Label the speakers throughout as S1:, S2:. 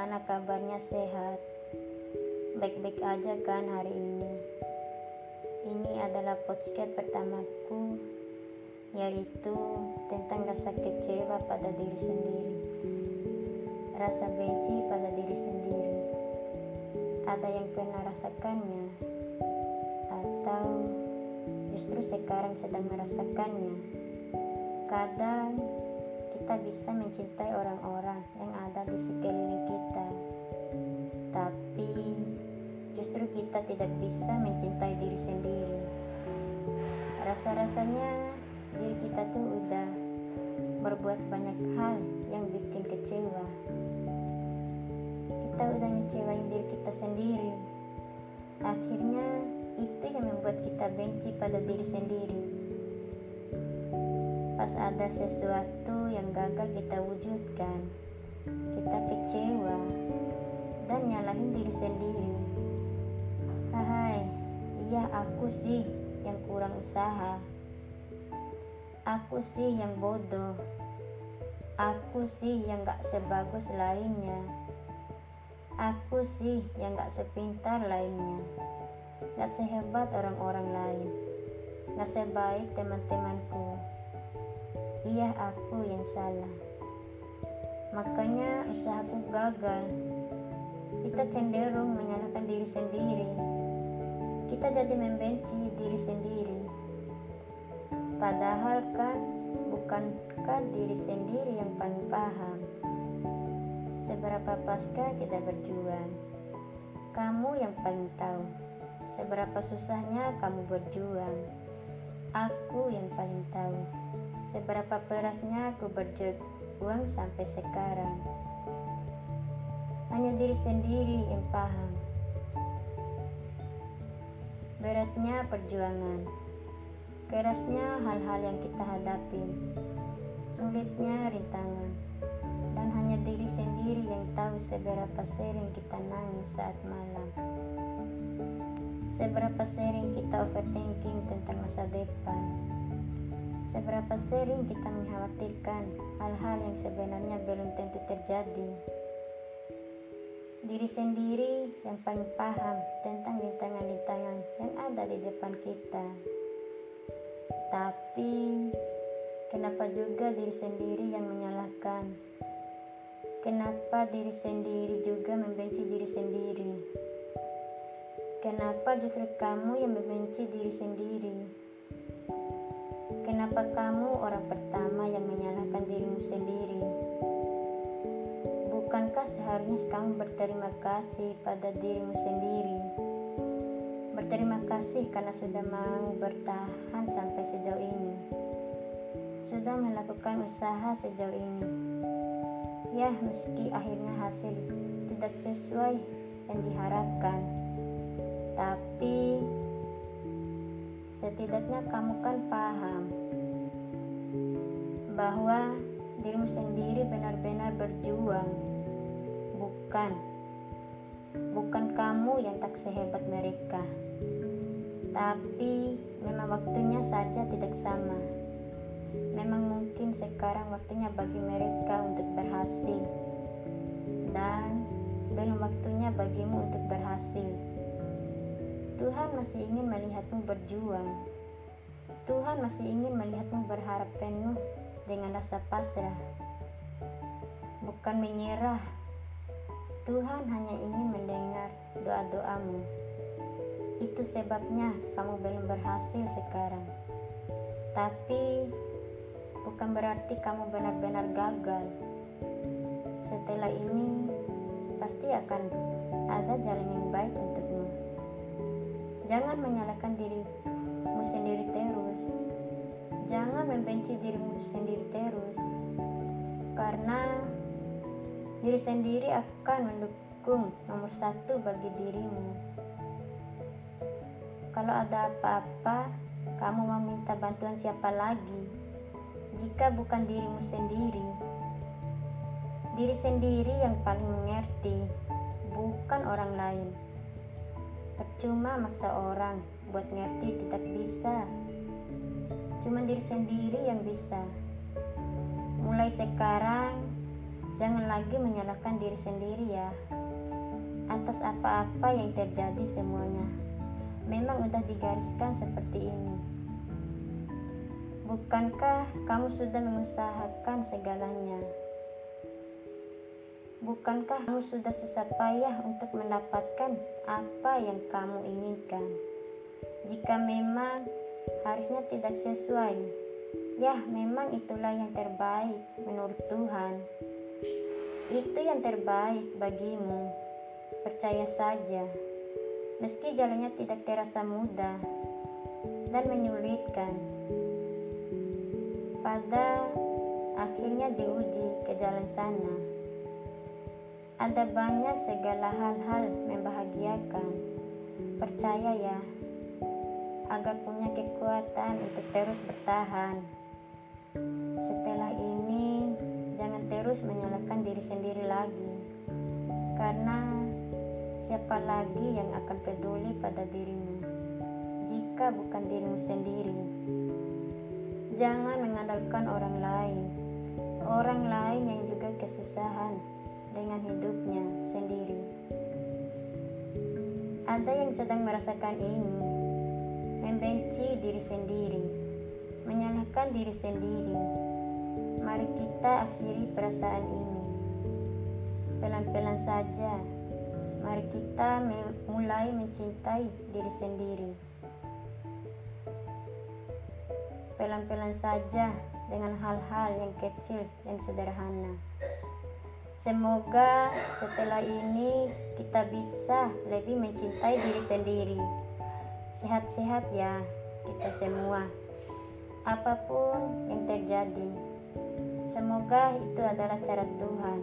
S1: Bagaimana kabarnya sehat? Baik-baik aja kan hari ini? Ini adalah podcast pertamaku Yaitu tentang rasa kecewa pada diri sendiri Rasa benci pada diri sendiri Ada yang pernah rasakannya? Atau justru sekarang sedang merasakannya? Kadang kita bisa mencintai orang-orang yang ada di sekeliling kita, tapi justru kita tidak bisa mencintai diri sendiri. Rasa-rasanya diri kita tuh udah berbuat banyak hal yang bikin kecewa. Kita udah ngecewain diri kita sendiri. Akhirnya itu yang membuat kita benci pada diri sendiri pas ada sesuatu yang gagal kita wujudkan, kita kecewa dan nyalahin diri sendiri. Hai, iya aku sih yang kurang usaha. Aku sih yang bodoh. Aku sih yang gak sebagus lainnya. Aku sih yang gak sepintar lainnya. Gak sehebat orang-orang lain. Gak sebaik teman-temanku. Iya aku yang salah. Makanya usahaku gagal. Kita cenderung menyalahkan diri sendiri. Kita jadi membenci diri sendiri. Padahal kan bukankah diri sendiri yang paling paham seberapa pasca kita berjuang. Kamu yang paling tahu seberapa susahnya kamu berjuang. Aku yang paling tahu Seberapa perasnya aku berjuang sampai sekarang. Hanya diri sendiri yang paham. Beratnya perjuangan. Kerasnya hal-hal yang kita hadapi. Sulitnya rintangan. Dan hanya diri sendiri yang tahu seberapa sering kita nangis saat malam. Seberapa sering kita overthinking tentang masa depan Seberapa sering kita mengkhawatirkan hal-hal yang sebenarnya belum tentu terjadi. Diri sendiri yang paling paham tentang rintangan-rintangan yang ada di depan kita. Tapi, kenapa juga diri sendiri yang menyalahkan? Kenapa diri sendiri juga membenci diri sendiri? Kenapa justru kamu yang membenci diri sendiri? Kenapa kamu orang pertama yang menyalahkan dirimu sendiri? Bukankah seharusnya kamu berterima kasih pada dirimu sendiri? Berterima kasih karena sudah mau bertahan sampai sejauh ini. Sudah melakukan usaha sejauh ini. Ya, meski akhirnya hasil tidak sesuai yang diharapkan, tapi setidaknya kamu kan paham bahwa dirimu sendiri benar-benar berjuang bukan? Bukan kamu yang tak sehebat mereka tapi memang waktunya saja tidak sama. Memang mungkin sekarang waktunya bagi mereka untuk berhasil dan belum waktunya bagimu untuk berhasil masih ingin melihatmu berjuang. Tuhan masih ingin melihatmu berharap penuh dengan rasa pasrah, bukan menyerah. Tuhan hanya ingin mendengar doa-doamu. Itu sebabnya kamu belum berhasil sekarang. Tapi bukan berarti kamu benar-benar gagal. Setelah ini pasti akan ada jalan yang. Jangan menyalahkan dirimu sendiri terus. Jangan membenci dirimu sendiri terus. Karena diri sendiri akan mendukung nomor satu bagi dirimu. Kalau ada apa-apa, kamu mau minta bantuan siapa lagi? Jika bukan dirimu sendiri, diri sendiri yang paling mengerti, bukan orang lain. Percuma maksa orang buat ngerti tidak bisa. Cuma diri sendiri yang bisa. Mulai sekarang, Jangan lagi menyalahkan diri sendiri ya atas apa-apa yang terjadi semuanya. Memang udah digariskan seperti ini. Bukankah kamu sudah mengusahakan segalanya? Bukankah kamu sudah susah payah untuk mendapatkan apa yang kamu inginkan? Jika memang harusnya tidak sesuai, ya memang itulah yang terbaik menurut Tuhan. Itu yang terbaik bagimu. Percaya saja. Meski jalannya tidak terasa mudah dan menyulitkan. Pada akhirnya diuji ke jalan sana. Ada banyak segala hal-hal membahagiakan. Percaya ya, agar punya kekuatan untuk terus bertahan. Setelah ini, jangan terus menyalahkan diri sendiri lagi. Karena siapa lagi yang akan peduli pada dirimu jika bukan dirimu sendiri? Jangan mengandalkan orang lain, orang lain yang juga kesusahan dengan hidupnya sendiri. Ada yang sedang merasakan ini, membenci diri sendiri, menyalahkan diri sendiri. Mari kita akhiri perasaan ini. Pelan-pelan saja, mari kita mulai mencintai diri sendiri. Pelan-pelan saja dengan hal-hal yang kecil dan sederhana. Semoga setelah ini kita bisa lebih mencintai diri sendiri. Sehat-sehat ya kita semua. Apa pun yang terjadi, semoga itu adalah cara Tuhan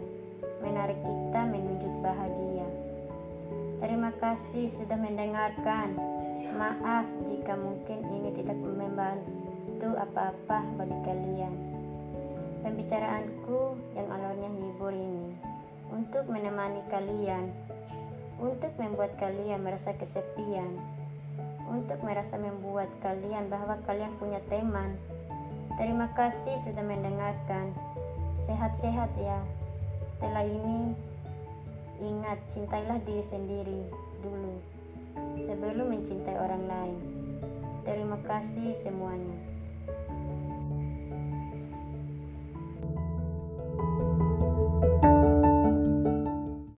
S1: menarik kita menuju bahagia. Terima kasih sudah mendengarkan. Maaf jika mungkin ini tidak membantu apa-apa bagi kalian pembicaraanku yang alurnya hibur ini untuk menemani kalian, untuk membuat kalian merasa kesepian, untuk merasa membuat kalian bahwa kalian punya teman. Terima kasih sudah mendengarkan. Sehat-sehat ya. Setelah ini, ingat cintailah diri sendiri dulu sebelum mencintai orang lain. Terima kasih semuanya.